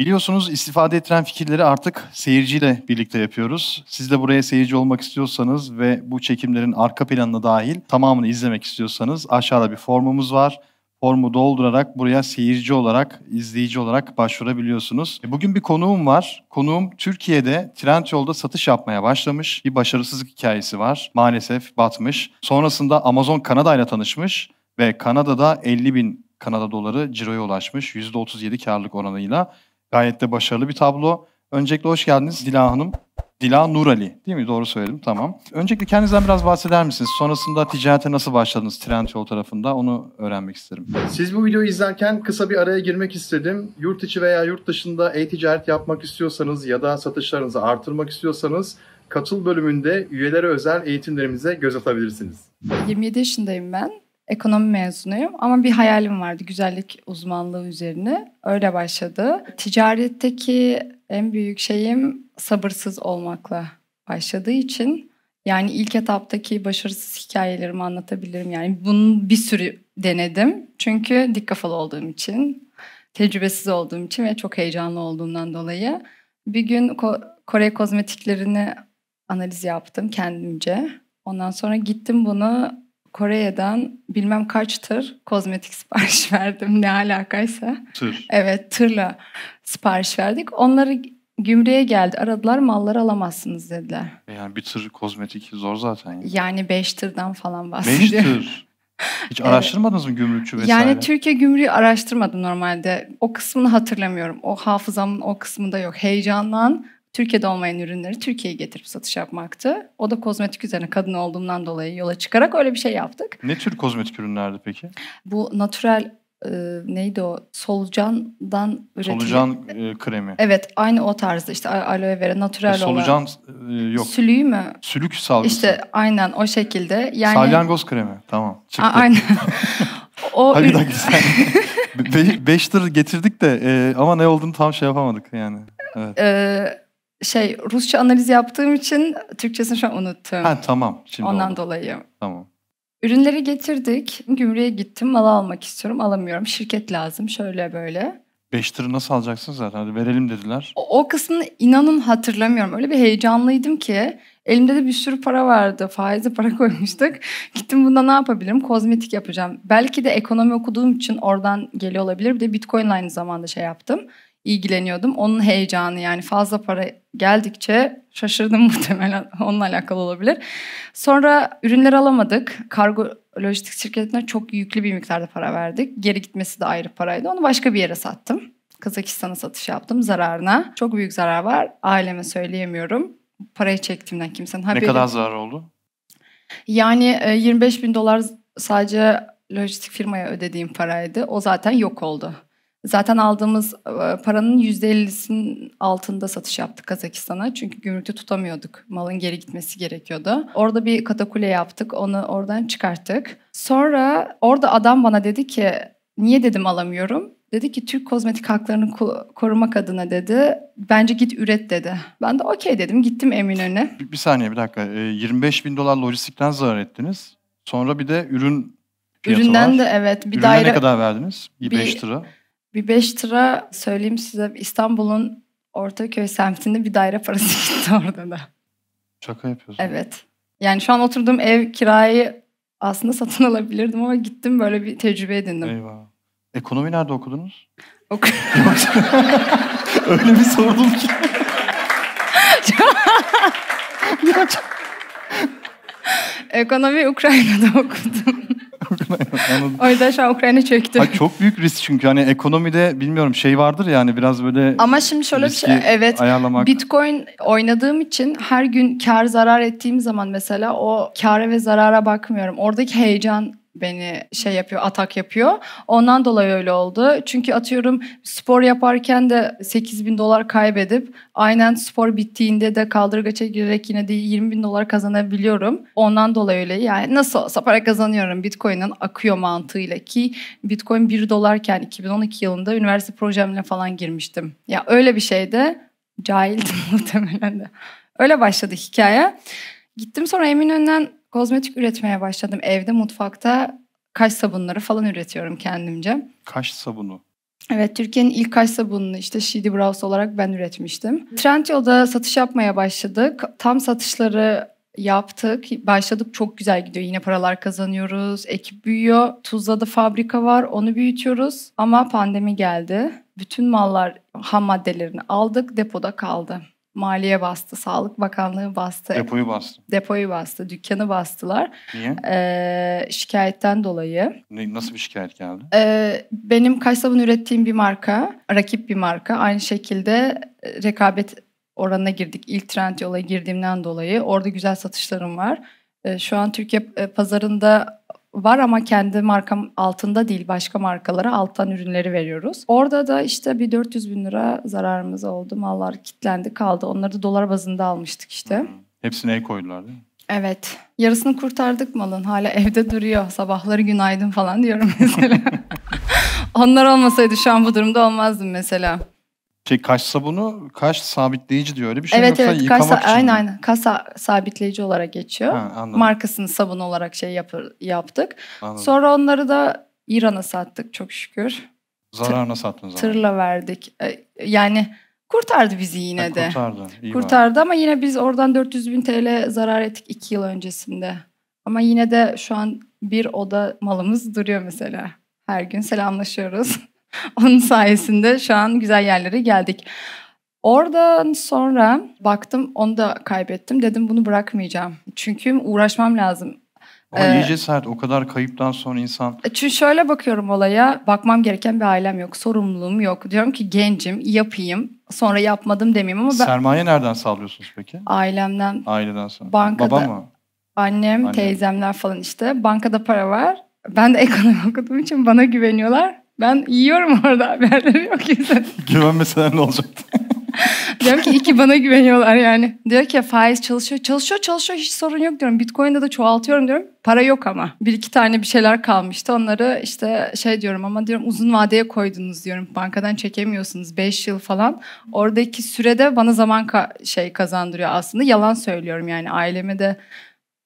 Biliyorsunuz istifade ettiren fikirleri artık seyirciyle birlikte yapıyoruz. Siz de buraya seyirci olmak istiyorsanız ve bu çekimlerin arka planına dahil tamamını izlemek istiyorsanız aşağıda bir formumuz var. Formu doldurarak buraya seyirci olarak, izleyici olarak başvurabiliyorsunuz. E, bugün bir konuğum var. Konuğum Türkiye'de Trendyol'da satış yapmaya başlamış. Bir başarısızlık hikayesi var. Maalesef batmış. Sonrasında Amazon Kanada ile tanışmış ve Kanada'da 50 bin Kanada doları ciroya ulaşmış. %37 karlılık oranıyla. Gayet de başarılı bir tablo. Öncelikle hoş geldiniz Dila Hanım. Dila Nurali değil mi? Doğru söyledim. Tamam. Öncelikle kendinizden biraz bahseder misiniz? Sonrasında ticarete nasıl başladınız Trendyol tarafında? Onu öğrenmek isterim. Siz bu videoyu izlerken kısa bir araya girmek istedim. Yurt içi veya yurt dışında e-ticaret yapmak istiyorsanız ya da satışlarınızı artırmak istiyorsanız katıl bölümünde üyelere özel eğitimlerimize göz atabilirsiniz. 27 yaşındayım ben. Ekonomi mezunuyum ama bir hayalim vardı güzellik uzmanlığı üzerine. Öyle başladı. Ticaretteki en büyük şeyim sabırsız olmakla başladığı için yani ilk etaptaki başarısız hikayelerimi anlatabilirim. Yani bunun bir sürü denedim. Çünkü dik kafalı olduğum için, tecrübesiz olduğum için ve çok heyecanlı olduğumdan dolayı bir gün Ko- Kore kozmetiklerini analiz yaptım kendimce. Ondan sonra gittim bunu Kore'den bilmem kaç tır kozmetik sipariş verdim ne alakaysa. Tır. Evet tırla sipariş verdik. Onları gümrüğe geldi aradılar malları alamazsınız dediler. E Yani bir tır kozmetik zor zaten. Yani. Yani beş tırdan falan Beş bahsediyorum. tır. Hiç araştırmadınız mı gümrükçü vesaire? Yani Türkiye gümrüğü araştırmadım normalde. O kısmını hatırlamıyorum. O hafızamın o kısmında yok. Heyecandan Türkiye'de olmayan ürünleri Türkiye'ye getirip satış yapmaktı. O da kozmetik üzerine kadın olduğumdan dolayı yola çıkarak öyle bir şey yaptık. Ne tür kozmetik ürünlerdi peki? Bu natural e, neydi o? Solucandan üretilen. Solucan e, kremi. Evet aynı o tarzda işte aloe vera E, natural solucan olan. e, yok. Sülüğü mü? Sülük salgısı. İşte aynen o şekilde. Yani Salyangoz kremi. Tamam. Çıktı. A- aynen. o Hayır ürün-. Be- beş tır getirdik de e, ama ne olduğunu tam şey yapamadık yani. Evet. e, şey Rusça analiz yaptığım için Türkçesini şu an unuttum. Ha tamam. Şimdi Ondan oldu. dolayı. Tamam. Ürünleri getirdik. Gümrüğe gittim. Malı almak istiyorum. Alamıyorum. Şirket lazım. Şöyle böyle. Beş tırı nasıl alacaksın zaten? Hadi verelim dediler. O, o kısmını inanın hatırlamıyorum. Öyle bir heyecanlıydım ki. Elimde de bir sürü para vardı. Faize para koymuştuk. Gittim bunda ne yapabilirim? Kozmetik yapacağım. Belki de ekonomi okuduğum için oradan geliyor olabilir. Bir de Bitcoin aynı zamanda şey yaptım. İlgileniyordum. Onun heyecanı yani fazla para geldikçe şaşırdım muhtemelen. Onunla alakalı olabilir. Sonra ürünleri alamadık. Kargo lojistik şirketine çok yüklü bir miktarda para verdik. Geri gitmesi de ayrı paraydı. Onu başka bir yere sattım. Kazakistan'a satış yaptım zararına. Çok büyük zarar var. Aileme söyleyemiyorum. Parayı çektiğimden kimsenin Ne kadar zarar oldu? Yani e, 25 bin dolar sadece lojistik firmaya ödediğim paraydı. O zaten yok oldu. Zaten aldığımız e, paranın %50'sinin altında satış yaptık Kazakistan'a. Çünkü gümrükte tutamıyorduk. Malın geri gitmesi gerekiyordu. Orada bir katakule yaptık. Onu oradan çıkarttık. Sonra orada adam bana dedi ki niye dedim alamıyorum. Dedi ki Türk kozmetik haklarını ko- korumak adına dedi. Bence git üret dedi. Ben de okey dedim. Gittim Eminönü'ne. Bir, bir saniye bir dakika. E, 25 bin dolar lojistikten zarar ettiniz. Sonra bir de ürün Üründen var. de evet bir Ürüne daire ne kadar verdiniz? Bir Bir- 5 lira. Bir 5 lira söyleyeyim size İstanbul'un Ortaköy semtinde bir daire parası gitti orada da. Şaka yapıyorsun. Evet. Yani şu an oturduğum ev kirayı aslında satın alabilirdim ama gittim böyle bir tecrübe edindim. Eyvah. Ekonomi nerede okudunuz? Ok- Öyle bir sordum ki. Ekonomi Ukrayna'da okudum. O yüzden şu an Ukrayna çöktü. Ay çok büyük risk çünkü hani ekonomide bilmiyorum şey vardır yani biraz böyle Ama şimdi şöyle bir şey. Evet. ayarlamak. Bitcoin oynadığım için her gün kar zarar ettiğim zaman mesela o kâra ve zarara bakmıyorum. Oradaki heyecan beni şey yapıyor, atak yapıyor. Ondan dolayı öyle oldu. Çünkü atıyorum spor yaparken de 8 bin dolar kaybedip aynen spor bittiğinde de kaldırgaça girerek yine de 20 bin dolar kazanabiliyorum. Ondan dolayı öyle. Yani nasıl olsa para kazanıyorum. Bitcoin'in akıyor mantığıyla ki Bitcoin 1 dolarken 2012 yılında üniversite projemle falan girmiştim. Ya öyle bir şeyde cahildim muhtemelen de. Öyle başladı hikaye. Gittim sonra Eminönü'nden kozmetik üretmeye başladım. Evde mutfakta kaş sabunları falan üretiyorum kendimce. Kaş sabunu. Evet, Türkiye'nin ilk kaş sabununu işte Shady Brows olarak ben üretmiştim. Trendyol'da satış yapmaya başladık. Tam satışları yaptık. Başladık çok güzel gidiyor. Yine paralar kazanıyoruz. Ekip büyüyor. Tuzla'da fabrika var. Onu büyütüyoruz. Ama pandemi geldi. Bütün mallar ham maddelerini aldık. Depoda kaldı. Maliye bastı, Sağlık Bakanlığı bastı. Depoyu bastı. Depoyu bastı, dükkanı bastılar. Niye? Ee, şikayetten dolayı. Ne, nasıl bir şikayet geldi? Ee, benim kaş sabun ürettiğim bir marka, rakip bir marka. Aynı şekilde rekabet oranına girdik. İlk trend yola girdiğimden dolayı. Orada güzel satışlarım var. Ee, şu an Türkiye e, pazarında var ama kendi markam altında değil başka markalara alttan ürünleri veriyoruz. Orada da işte bir 400 bin lira zararımız oldu. Mallar kilitlendi kaldı. Onları da dolar bazında almıştık işte. Hı. Hepsine el koydular değil mi? Evet. Yarısını kurtardık malın. Hala evde duruyor. Sabahları günaydın falan diyorum mesela. Onlar olmasaydı şu an bu durumda olmazdım mesela. Şey kaş sabunu kaş sabitleyici diyor öyle bir şey evet yoksa evet. Kaş, yıkamak için aynen mi? aynen. Kaş sa- sabitleyici olarak geçiyor. Ha, anladım. Markasını sabun olarak şey yapır, yaptık. anladım. Sonra onları da İran'a sattık çok şükür. Zararına sattın zaten. Tırla verdik. E, Yani kurtardı bizi yine Ha, de. Kurtardı. iyi Kurtardı ama yine biz oradan 400 bin TL zarar ettik 2 yıl öncesinde. Ama yine de şu an bir oda malımız duruyor mesela. Her gün selamlaşıyoruz. Onun sayesinde şu an güzel yerlere geldik. Oradan sonra baktım onu da kaybettim. Dedim bunu bırakmayacağım. Çünkü uğraşmam lazım. Ama Ee, iyice sert. O kadar kayıptan sonra insan E, Çünkü şöyle bakıyorum olaya. Bakmam gereken bir ailem yok. Sorumluluğum yok. Diyorum ki gencim yapayım. Sonra yapmadım demeyeyim ama ben sermaye nereden sağlıyorsunuz peki? ailemden Aileden sonra. Bankada. Baba mı? Annem, Annem. teyzemler falan işte. Bankada para var. Ben de ekonomi okuduğum için bana güveniyorlar. Ben yiyorum orada haberleri yok kimse. Güvenmeseler ne olacaktı? diyorum ki iki bana güveniyorlar yani. Diyor ki faiz çalışıyor. Çalışıyor çalışıyor hiç sorun yok diyorum. Bitcoin'de de çoğaltıyorum diyorum. Para yok ama. Bir iki tane bir şeyler kalmıştı. Onları işte şey diyorum ama diyorum uzun vadeye koydunuz diyorum. Bankadan çekemiyorsunuz 5 yıl falan. Oradaki sürede bana zaman ka- şey kazandırıyor aslında. Yalan söylüyorum yani aileme de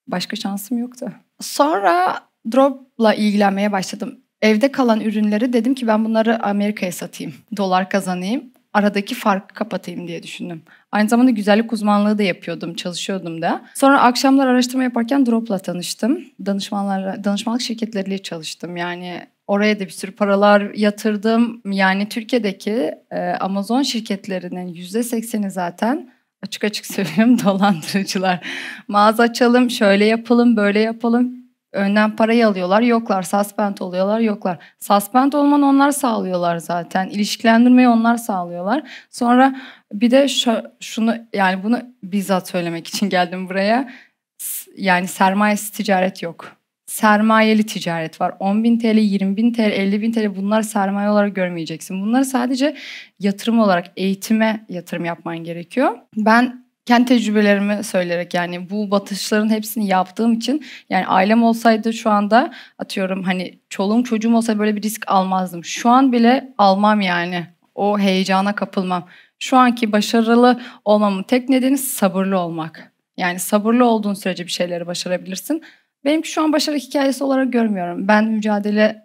başka şansım yoktu. Sonra drop'la ilgilenmeye başladım. Evde kalan ürünleri dedim ki ben bunları Amerika'ya satayım. Dolar kazanayım. Aradaki farkı kapatayım diye düşündüm. Aynı zamanda güzellik uzmanlığı da yapıyordum, çalışıyordum da. Sonra akşamlar araştırma yaparken Drop'la tanıştım. Danışmanlarla, danışmanlık şirketleriyle çalıştım. Yani oraya da bir sürü paralar yatırdım. Yani Türkiye'deki e, Amazon şirketlerinin %80'i zaten açık açık söylüyorum dolandırıcılar. Mağaza açalım, şöyle yapalım, böyle yapalım. Önden parayı alıyorlar, yoklar. Suspend oluyorlar, yoklar. Suspend olmanı onlar sağlıyorlar zaten. İlişkilendirmeyi onlar sağlıyorlar. Sonra bir de şu, şunu yani bunu bizzat söylemek için geldim buraya. Yani sermayesiz ticaret yok. Sermayeli ticaret var. 10 bin TL, 20 bin TL, 50 bin TL bunlar sermaye olarak görmeyeceksin. Bunları sadece yatırım olarak eğitime yatırım yapman gerekiyor. Ben kendi tecrübelerimi söyleyerek yani bu batışların hepsini yaptığım için yani ailem olsaydı şu anda atıyorum hani çoluğum çocuğum olsa böyle bir risk almazdım. Şu an bile almam yani. O heyecana kapılmam. Şu anki başarılı olmamın tek nedeni sabırlı olmak. Yani sabırlı olduğun sürece bir şeyleri başarabilirsin. Benimki şu an başarı hikayesi olarak görmüyorum. Ben mücadele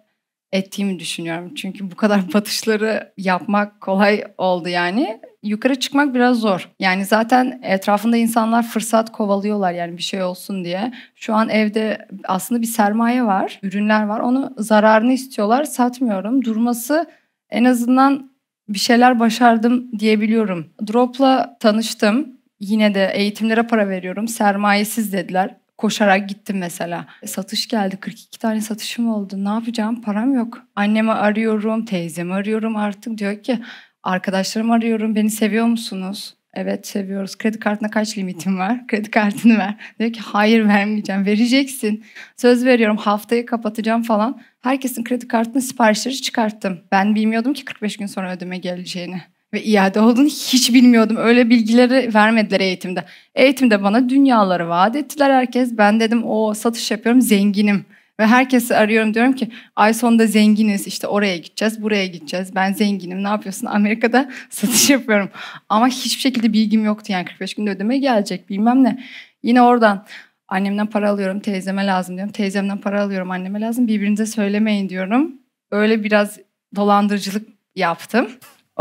ettiğimi düşünüyorum. Çünkü bu kadar batışları yapmak kolay oldu yani. Yukarı çıkmak biraz zor. Yani zaten etrafında insanlar fırsat kovalıyorlar yani bir şey olsun diye. Şu an evde aslında bir sermaye var, ürünler var. Onu zararını istiyorlar. Satmıyorum. Durması en azından bir şeyler başardım diyebiliyorum. Drop'la tanıştım. Yine de eğitimlere para veriyorum. Sermayesiz dediler. Koşarak gittim mesela. Satış geldi. 42 tane satışım oldu. Ne yapacağım? Param yok. Annemi arıyorum, teyzemi arıyorum artık. Diyor ki arkadaşlarımı arıyorum. Beni seviyor musunuz? Evet seviyoruz. Kredi kartına kaç limitim var? Kredi kartını ver. Diyor ki hayır vermeyeceğim. Vereceksin. Söz veriyorum haftayı kapatacağım falan. Herkesin kredi kartını siparişleri çıkarttım. Ben bilmiyordum ki 45 gün sonra ödeme geleceğini ve iade olduğunu hiç bilmiyordum. Öyle bilgileri vermediler eğitimde. Eğitimde bana dünyaları vaat ettiler herkes. Ben dedim o satış yapıyorum zenginim. Ve herkesi arıyorum diyorum ki ay sonunda zenginiz işte oraya gideceğiz buraya gideceğiz. Ben zenginim ne yapıyorsun Amerika'da satış yapıyorum. Ama hiçbir şekilde bilgim yoktu yani 45 günde ödeme gelecek bilmem ne. Yine oradan annemden para alıyorum teyzeme lazım diyorum. Teyzemden para alıyorum anneme lazım birbirinize söylemeyin diyorum. Öyle biraz dolandırıcılık yaptım.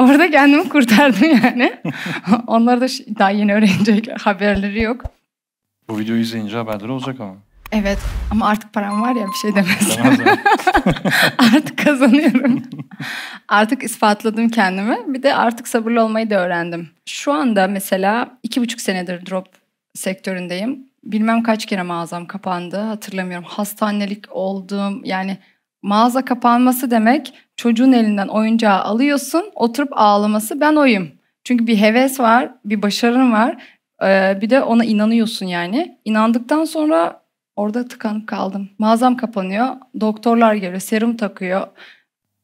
Orada kendimi kurtardım yani. Onlar da daha yeni öğrenecekler. Haberleri yok. Bu videoyu izleyince haberleri olacak ama. Evet ama artık param var ya bir şey. Demezler. artık kazanıyorum. artık ispatladım kendimi. Bir de artık sabırlı olmayı da öğrendim. Şu anda mesela iki buçuk senedir drop sektöründeyim. Bilmem kaç kere mağazam kapandı hatırlamıyorum. Hastanelik oldum yani mağaza kapanması demek çocuğun elinden oyuncağı alıyorsun oturup ağlaması ben oyum. Çünkü bir heves var bir başarın var ee, bir de ona inanıyorsun yani. İnandıktan sonra orada tıkanıp kaldım. Mağazam kapanıyor doktorlar geliyor serum takıyor.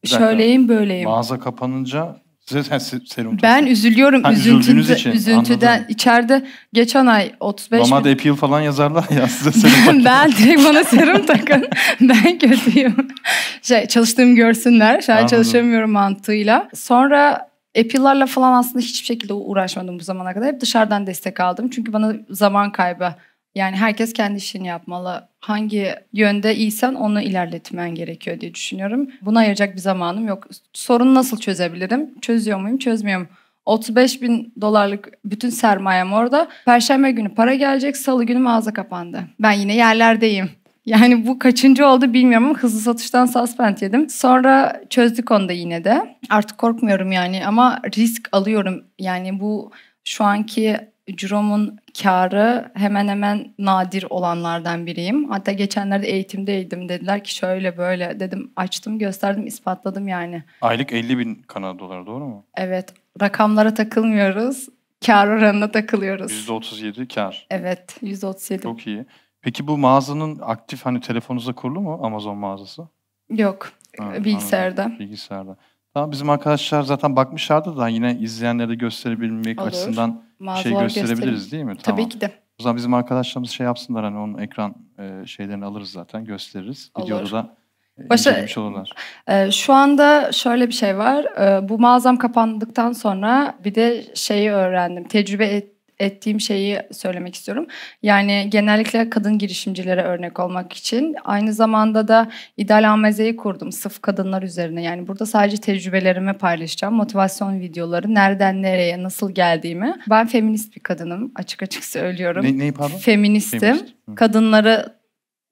Şöyleyim böyleyim. Mağaza kapanınca se- serum Ben üzülüyorum Ha, üzüntüde, için, üzüntüden. anladım. İçeride geçen ay 35 bin- Normalde Appeal falan yazarlar ya size serum ben, direkt bana serum takın. ben kötüyüm. Şey, çalıştığımı görsünler. Şu an çalışamıyorum mantığıyla. Sonra Apple'larla falan aslında hiçbir şekilde uğraşmadım bu zamana kadar. Hep dışarıdan destek aldım. Çünkü bana zaman kaybı. Yani herkes kendi işini yapmalı. Hangi yönde iyisen onu ilerletmen gerekiyor diye düşünüyorum. Buna ayıracak bir zamanım yok. Sorunu nasıl çözebilirim? Çözüyor muyum, çözmüyor muyum? 35 bin dolarlık bütün sermayem orada. Perşembe günü para gelecek, salı günü mağaza kapandı. Ben yine yerlerdeyim. Yani bu kaçıncı oldu bilmiyorum ama hızlı satıştan suspend yedim. Sonra çözdük onu da yine de. Artık korkmuyorum yani ama risk alıyorum. Yani bu şu anki Cirom'un karı hemen hemen nadir olanlardan biriyim. Hatta geçenlerde eğitimdeydim. Dediler ki şöyle böyle dedim açtım gösterdim ispatladım yani. Aylık 50 bin Kanada doları doğru mu? Evet rakamlara takılmıyoruz. Kar oranına takılıyoruz. %37 kar. Evet %37. Çok iyi. Peki bu mağazanın aktif hani telefonunuzda kurulu mu Amazon mağazası? Yok Ha, bilgisayarda. anladım. Bilgisayarda. Tamam bizim arkadaşlar zaten bakmışlardı da yine izleyenlere de gösterebilmek Olur. açısından bir şey Mağazalar gösterebiliriz gösterin. değil mi? Tabii Tamam. ki de. O zaman bizim arkadaşlarımız şey yapsınlar hani onun ekran e, şeylerini alırız zaten gösteririz. Olur. Videoda da e, Başa-. Ee, şu anda şöyle bir şey var. Ee, bu mağazam kapandıktan sonra bir de şeyi öğrendim. Tecrübe et- ettiğim şeyi söylemek istiyorum. Yani genellikle kadın girişimcilere örnek olmak için aynı zamanda da ideal amezeyi kurdum sırf kadınlar üzerine. Yani burada sadece tecrübelerimi paylaşacağım. Motivasyon videoları nereden nereye nasıl geldiğimi. Ben feminist bir kadınım açık açık söylüyorum. Ne, neyi pardon? Feministim. Feminist. Hı. Kadınları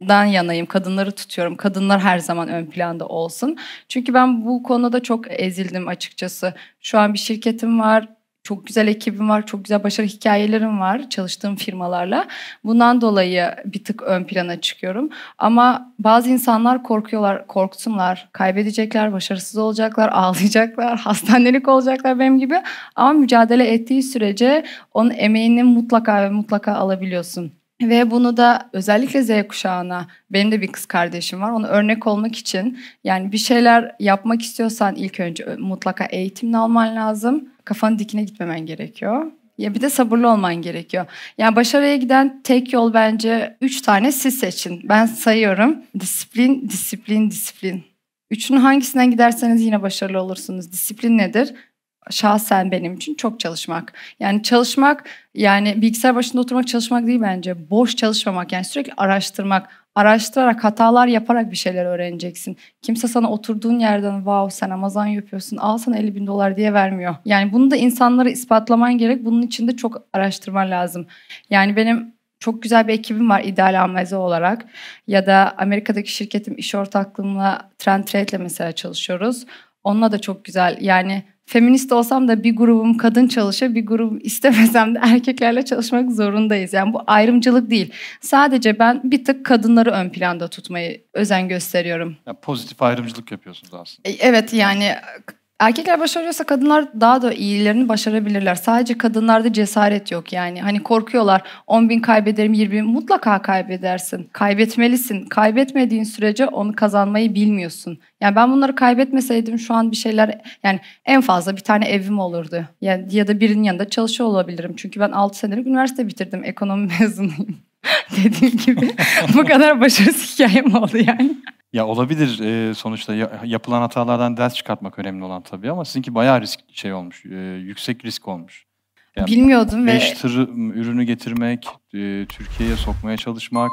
dan yanayım. Kadınları tutuyorum. Kadınlar her zaman ön planda olsun. Çünkü ben bu konuda çok ezildim açıkçası. Şu an bir şirketim var. Çok güzel ekibim var. Çok güzel başarı hikayelerim var çalıştığım firmalarla. Bundan dolayı bir tık ön plana çıkıyorum. Ama bazı insanlar korkuyorlar, korksunlar. Kaybedecekler, başarısız olacaklar, ağlayacaklar, hastanelik olacaklar benim gibi. Ama mücadele ettiği sürece onun emeğini mutlaka ve mutlaka alabiliyorsun. Ve bunu da özellikle Z kuşağına, benim de bir kız kardeşim var. Ona örnek olmak için yani bir şeyler yapmak istiyorsan ilk önce mutlaka eğitimini alman lazım. Kafanın dikine gitmemen gerekiyor. Ya bir de sabırlı olman gerekiyor. Yani başarıya giden tek yol bence üç tane siz seçin. Ben sayıyorum. Disiplin, disiplin, disiplin. Üçünün hangisinden giderseniz yine başarılı olursunuz. Disiplin nedir? Şahsen benim için çok çalışmak. Yani çalışmak yani bilgisayar başında oturmak çalışmak değil bence. Boş çalışmamak yani sürekli araştırmak. Araştırarak, hatalar yaparak bir şeyler öğreneceksin. Kimse sana oturduğun yerden wow sen Amazon yapıyorsun al sana 50 bin dolar diye vermiyor. Yani bunu da insanlara ispatlaman gerek. Bunun için de çok araştırman lazım. Yani benim çok güzel bir ekibim var ideal ameze olarak. Ya da Amerika'daki şirketim iş ortaklığımla Trend Trade'le mesela çalışıyoruz. Onunla da çok güzel yani feminist olsam da bir grubum kadın çalışıyor, bir grubum istemesem de erkeklerle çalışmak zorundayız. Yani bu ayrımcılık değil. Sadece ben bir tık kadınları ön planda tutmayı özen gösteriyorum. Ya pozitif ayrımcılık yapıyorsunuz aslında. E, Evet yani erkekler başarıyorsa kadınlar daha da iyilerini başarabilirler. Sadece kadınlarda cesaret yok yani. Hani korkuyorlar 10 bin kaybederim 20 bin mutlaka kaybedersin. Kaybetmelisin. Kaybetmediğin sürece onu kazanmayı bilmiyorsun. Yani ben bunları kaybetmeseydim şu an bir şeyler yani en fazla bir tane evim olurdu. Yani ya da birinin yanında çalışıyor olabilirim. Çünkü ben 6 senelik üniversite bitirdim. Ekonomi mezunuyum. Dediğim gibi bu kadar başarısız hikayem oldu yani. Ya olabilir e, sonuçta ya- yapılan hatalardan ders çıkartmak önemli olan tabii ama sizinki bayağı risk şey olmuş. e, yüksek risk olmuş. Yani Bilmiyordum ve 5 tır ürünü getirmek, e, Türkiye'ye sokmaya çalışmak,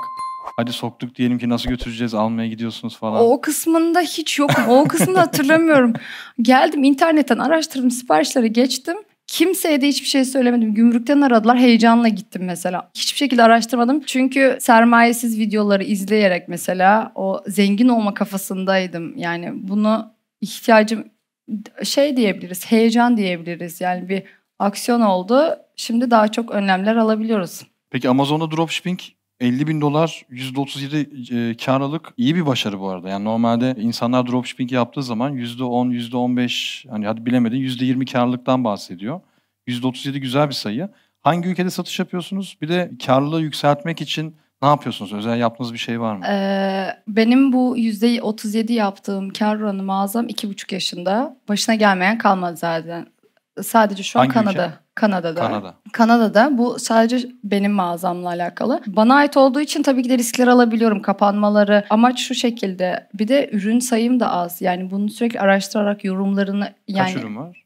Hadi soktuk diyelim ki nasıl götüreceğiz almaya gidiyorsunuz falan. O kısmında hiç yokum. O kısmını hatırlamıyorum. Geldim internetten araştırdım siparişleri geçtim. Kimseye de hiçbir şey söylemedim. Gümrükten aradılar. Heyecanla gittim mesela. Hiçbir şekilde araştırmadım. Çünkü sermayesiz videoları izleyerek mesela o zengin olma kafasındaydım. Yani bunu ihtiyacım şey diyebiliriz. Heyecan diyebiliriz. Yani bir aksiyon oldu. Şimdi daha çok önlemler alabiliyoruz. Peki Amazon'da dropshipping 50 bin dolar %37 e, karlılık iyi bir başarı bu arada. Yani normalde insanlar dropshipping yaptığı zaman %10, %15 hani hadi bilemedin %20 karlılıktan bahsediyor. %37 güzel bir sayı. Hangi ülkede satış yapıyorsunuz? Bir de karlılığı yükseltmek için ne yapıyorsunuz? Özel yaptığınız bir şey var mı? Ee, benim bu %37 yaptığım kar oranı mağazam 2,5 yaşında. Başına gelmeyen kalmadı zaten. Sadece şu an Hangi Kanada. ülke? Kanada'da. Kanada. Kanada'da bu sadece benim mağazamla alakalı. Bana ait olduğu için tabii ki de riskler alabiliyorum kapanmaları. Amaç şu şekilde. Bir de ürün sayım da az. Yani bunu sürekli araştırarak yorumlarını yani Kaç ürün var?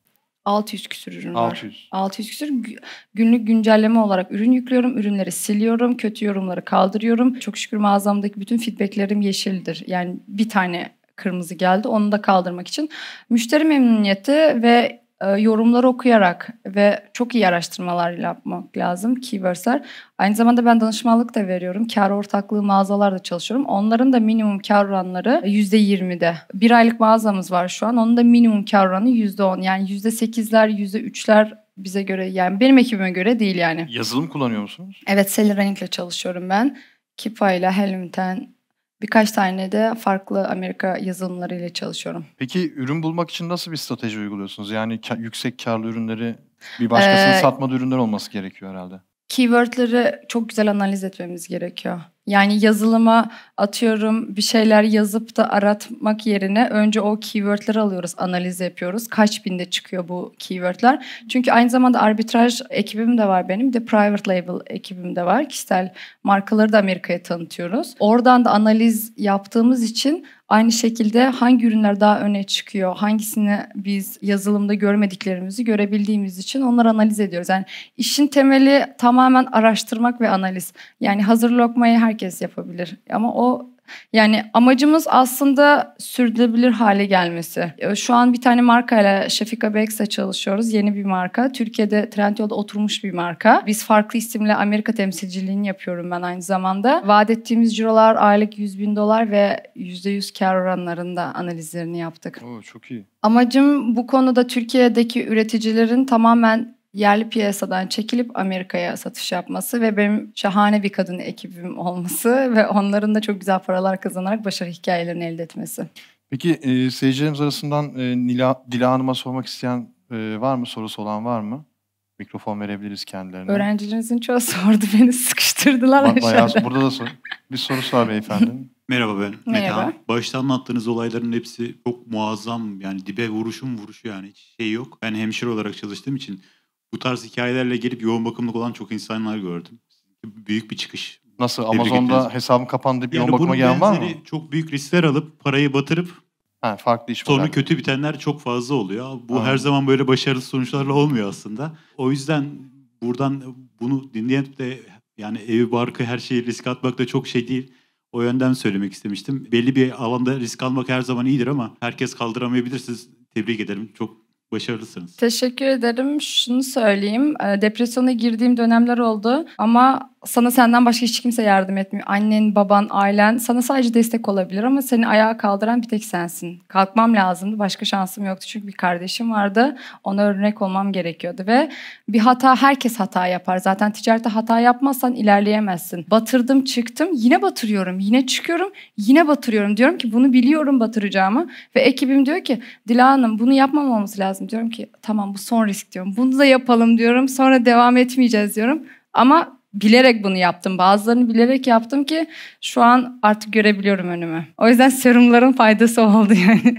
600 küsür ürün var. 600. 600 küsür Gü- günlük güncelleme olarak ürün yüklüyorum. Ürünleri siliyorum. Kötü yorumları kaldırıyorum. Çok şükür mağazamdaki bütün feedbacklerim yeşildir. Yani bir tane kırmızı geldi. Onu da kaldırmak için. Müşteri memnuniyeti ve e, yorumları okuyarak ve çok iyi araştırmalar yapmak lazım. Keywords'ler. Aynı zamanda ben danışmanlık da veriyorum. Kar ortaklığı mağazalarda çalışıyorum. Onların da minimum kar oranları %20'de. Bir aylık mağazamız var şu an. Onun da minimum kar oranı %10. Yani %8'ler, %3'ler bize göre yani benim ekibime göre değil yani. Yazılım kullanıyor musunuz? Evet Celerunning'le çalışıyorum ben. Kipa ile Helmuten birkaç tane de farklı Amerika yazılımlarıyla çalışıyorum. Peki ürün bulmak için nasıl bir strateji uyguluyorsunuz? Yani yüksek karlı ürünleri bir başkasının Ee, satmadığı ürünler olması gerekiyor herhalde. Keywordleri çok güzel analiz etmemiz gerekiyor. Yani yazılıma atıyorum bir şeyler yazıp da aratmak yerine önce o keywordleri alıyoruz, analiz yapıyoruz. Kaç binde çıkıyor bu keywordler? Çünkü aynı zamanda arbitraj ekibim de var benim. De private label ekibim de var. Kişisel markaları da Amerika'ya tanıtıyoruz. Oradan da analiz yaptığımız için aynı şekilde hangi ürünler daha öne çıkıyor, hangisini biz yazılımda görmediklerimizi görebildiğimiz için onları analiz ediyoruz. Yani işin temeli tamamen araştırmak ve analiz. Yani hazır lokmayı herkes yapabilir ama o yani amacımız aslında sürdürülebilir hale gelmesi. E, Şu an bir tane markayla Şefika Bex'le çalışıyoruz. Yeni bir marka. Türkiye'de Trendyol'da oturmuş bir marka. Biz farklı isimle Amerika temsilciliğini yapıyorum ben aynı zamanda. Vaat ettiğimiz cirolar aylık 100 bin dolar ve %100 kar oranlarında analizlerini yaptık. Oo, çok iyi. Amacım bu konuda Türkiye'deki üreticilerin tamamen yerli piyasadan çekilip Amerika'ya satış yapması ve benim şahane bir kadın ekibim olması ve onların da çok güzel paralar kazanarak başarı hikayelerini elde etmesi. Peki e, seyircilerimiz arasından e, Nila, Dila Hanım'a sormak isteyen e, var mı? Sorusu olan var mı? Mikrofon verebiliriz kendilerine. Öğrencilerinizin çoğu sordu beni sıkıştırdılar Ba- bayağı, aşağıda. burada da sor. Bir sorusu var beyefendinin. Merhaba ben Merhaba. Metehan. Başta anlattığınız olayların hepsi çok muazzam yani dibe vuruşum vuruşu yani hiç şey yok. Ben hemşire olarak çalıştığım için bu tarz hikayelerle gelip yoğun bakımlık olan çok insanlar gördüm. Büyük bir çıkış. Nasıl Tebrik Amazon'da hesabım kapandı bir yoğun Yani bakıma bunun gelen var mı? çok büyük riskler alıp parayı batırıp Ha, farklı iş sonu kötü bitenler çok fazla oluyor. Bu Anladım. her zaman böyle başarılı sonuçlarla olmuyor aslında. O yüzden buradan bunu dinleyen de yani evi barkı her şeyi risk atmak da çok şey değil. O yönden söylemek istemiştim. Belli bir alanda risk almak her zaman iyidir ama herkes kaldıramayabilir. Siz tebrik ederim. Çok başarılısınız. Teşekkür ederim. Şunu söyleyeyim. e, Depresyona girdiğim dönemler oldu ama sana senden başka hiç kimse yardım etmiyor. Annen, baban, ailen sana sadece destek olabilir ama seni ayağa kaldıran bir tek sensin. Kalkmam lazımdı. Başka şansım yoktu. Çünkü bir kardeşim vardı. Ona örnek olmam gerekiyordu ve bir hata herkes hata yapar. Zaten ticarette hata yapmazsan ilerleyemezsin. Batırdım, çıktım. Yine batırıyorum. Yine çıkıyorum. Yine batırıyorum. Diyorum ki bunu biliyorum batıracağımı ve ekibim diyor ki Dila Hanım bunu yapmamamız lazım. Diyorum ki tamam bu son risk diyorum. Bunu da yapalım diyorum. Sonra devam etmeyeceğiz diyorum. Ama bilerek bunu yaptım. Bazılarını bilerek yaptım ki şu an artık görebiliyorum önümü. O yüzden serumların faydası oldu yani.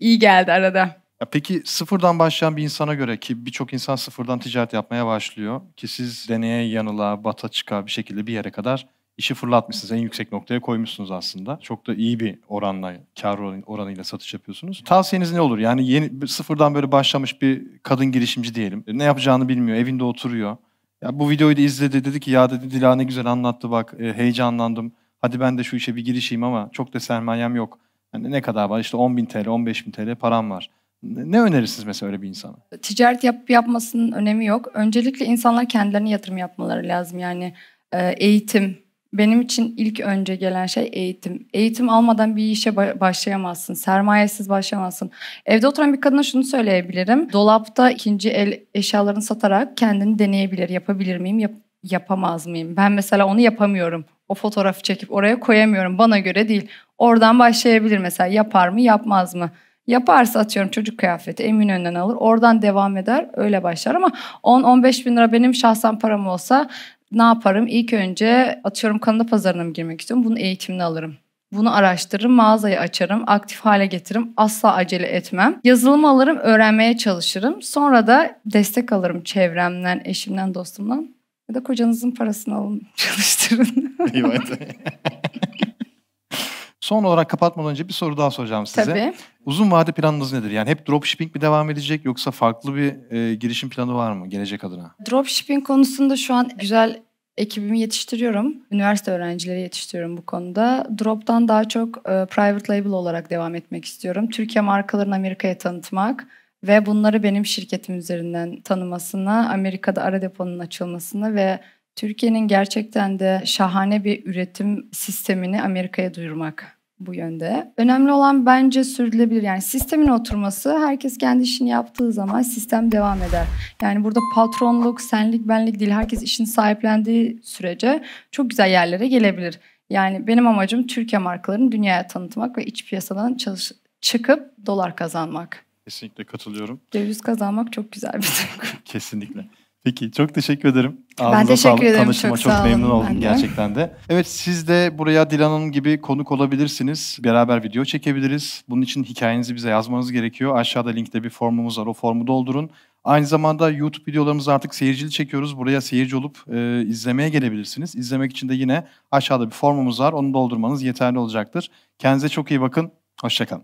İyi geldi arada. Ya peki sıfırdan başlayan bir insana göre ki birçok insan sıfırdan ticaret yapmaya başlıyor ki siz deneye yanıla, bata çıka bir şekilde bir yere kadar işi fırlatmışsınız. En yüksek noktaya koymuşsunuz aslında. Çok da iyi bir oranla, kar oran- oranıyla satış yapıyorsunuz. Tavsiyeniz ne olur? Yani yeni sıfırdan böyle başlamış bir kadın girişimci diyelim. Ne yapacağını bilmiyor, evinde oturuyor. Ya bu videoyu da izledi dedi ki ya dedi Dila ne güzel anlattı bak e, heyecanlandım. Hadi ben de şu işe bir girişeyim ama çok da sermayem yok. Yani ne kadar var? İşte 10 bin TL, 15 bin TL param var. Ne, ne önerirsiniz mesela öyle bir insana? Ticaret yapıp yapmasının önemi yok. Öncelikle insanlar kendilerine yatırım yapmaları lazım. Yani e, eğitim. Benim için ilk önce gelen şey eğitim. Eğitim almadan bir işe ba- başlayamazsın. Sermayesiz başlayamazsın. Evde oturan bir kadına şunu söyleyebilirim. Dolapta ikinci el eşyalarını satarak kendini deneyebilir. Yapabilir miyim? Yap- yapamaz mıyım? Ben mesela onu yapamıyorum. O fotoğrafı çekip oraya koyamıyorum. Bana göre değil. Oradan başlayabilir mesela. Yapar mı, yapmaz mı? Yaparsa atıyorum çocuk kıyafeti Eminönü'nden alır. Oradan devam eder. Öyle başlar ama 10-15 bin lira benim şahsen param olsa ne yaparım? İlk önce atıyorum Kanada pazarına mı girmek istiyorum? Bunun eğitimini alırım. Bunu araştırırım, mağazayı açarım, aktif hale getiririm. Asla acele etmem. Yazılım alırım, öğrenmeye çalışırım. Sonra da destek alırım çevremden, eşimden, dostumdan. Ya da kocanızın parasını alın, çalıştırın. Eyvah. Son olarak kapatmadan önce bir soru daha soracağım size. Tabii. Uzun vade planınız nedir? Yani hep dropshipping mi devam edecek yoksa farklı bir e, girişim planı var mı gelecek adına? Dropshipping konusunda şu an güzel ekibimi yetiştiriyorum. Üniversite öğrencileri yetiştiriyorum bu konuda. Drop'tan daha çok e, private label olarak devam etmek istiyorum. Türkiye markalarını Amerika'ya tanıtmak ve bunları benim şirketim üzerinden tanımasına, Amerika'da ara deponun açılmasına ve Türkiye'nin gerçekten de şahane bir üretim sistemini Amerika'ya duyurmak bu yönde. Önemli olan bence sürdürülebilir. Yani sistemin oturması, herkes kendi işini yaptığı zaman sistem devam eder. Yani burada patronluk, senlik, benlik değil. Herkes işini sahiplendiği sürece çok güzel yerlere gelebilir. Yani benim amacım Türkiye markalarını dünyaya tanıtmak ve iç piyasadan çalış çıkıp dolar kazanmak. Kesinlikle katılıyorum. Döviz kazanmak çok güzel bir duygu. Kesinlikle. Peki çok teşekkür ederim. Ben teşekkür ederim, Tanıştığıma çok çok, memnun oldum de. gerçekten de. Evet siz de buraya Dilan Hanım gibi konuk olabilirsiniz. Beraber video çekebiliriz. Bunun için hikayenizi bize yazmanız gerekiyor. Aşağıda linkte bir formumuz var. O formu doldurun. Aynı zamanda YouTube videolarımızı artık seyircili çekiyoruz. Buraya seyirci olup e, izlemeye gelebilirsiniz. İzlemek için de yine aşağıda bir formumuz var. Onu doldurmanız yeterli olacaktır. Kendinize çok iyi bakın. Hoşçakalın.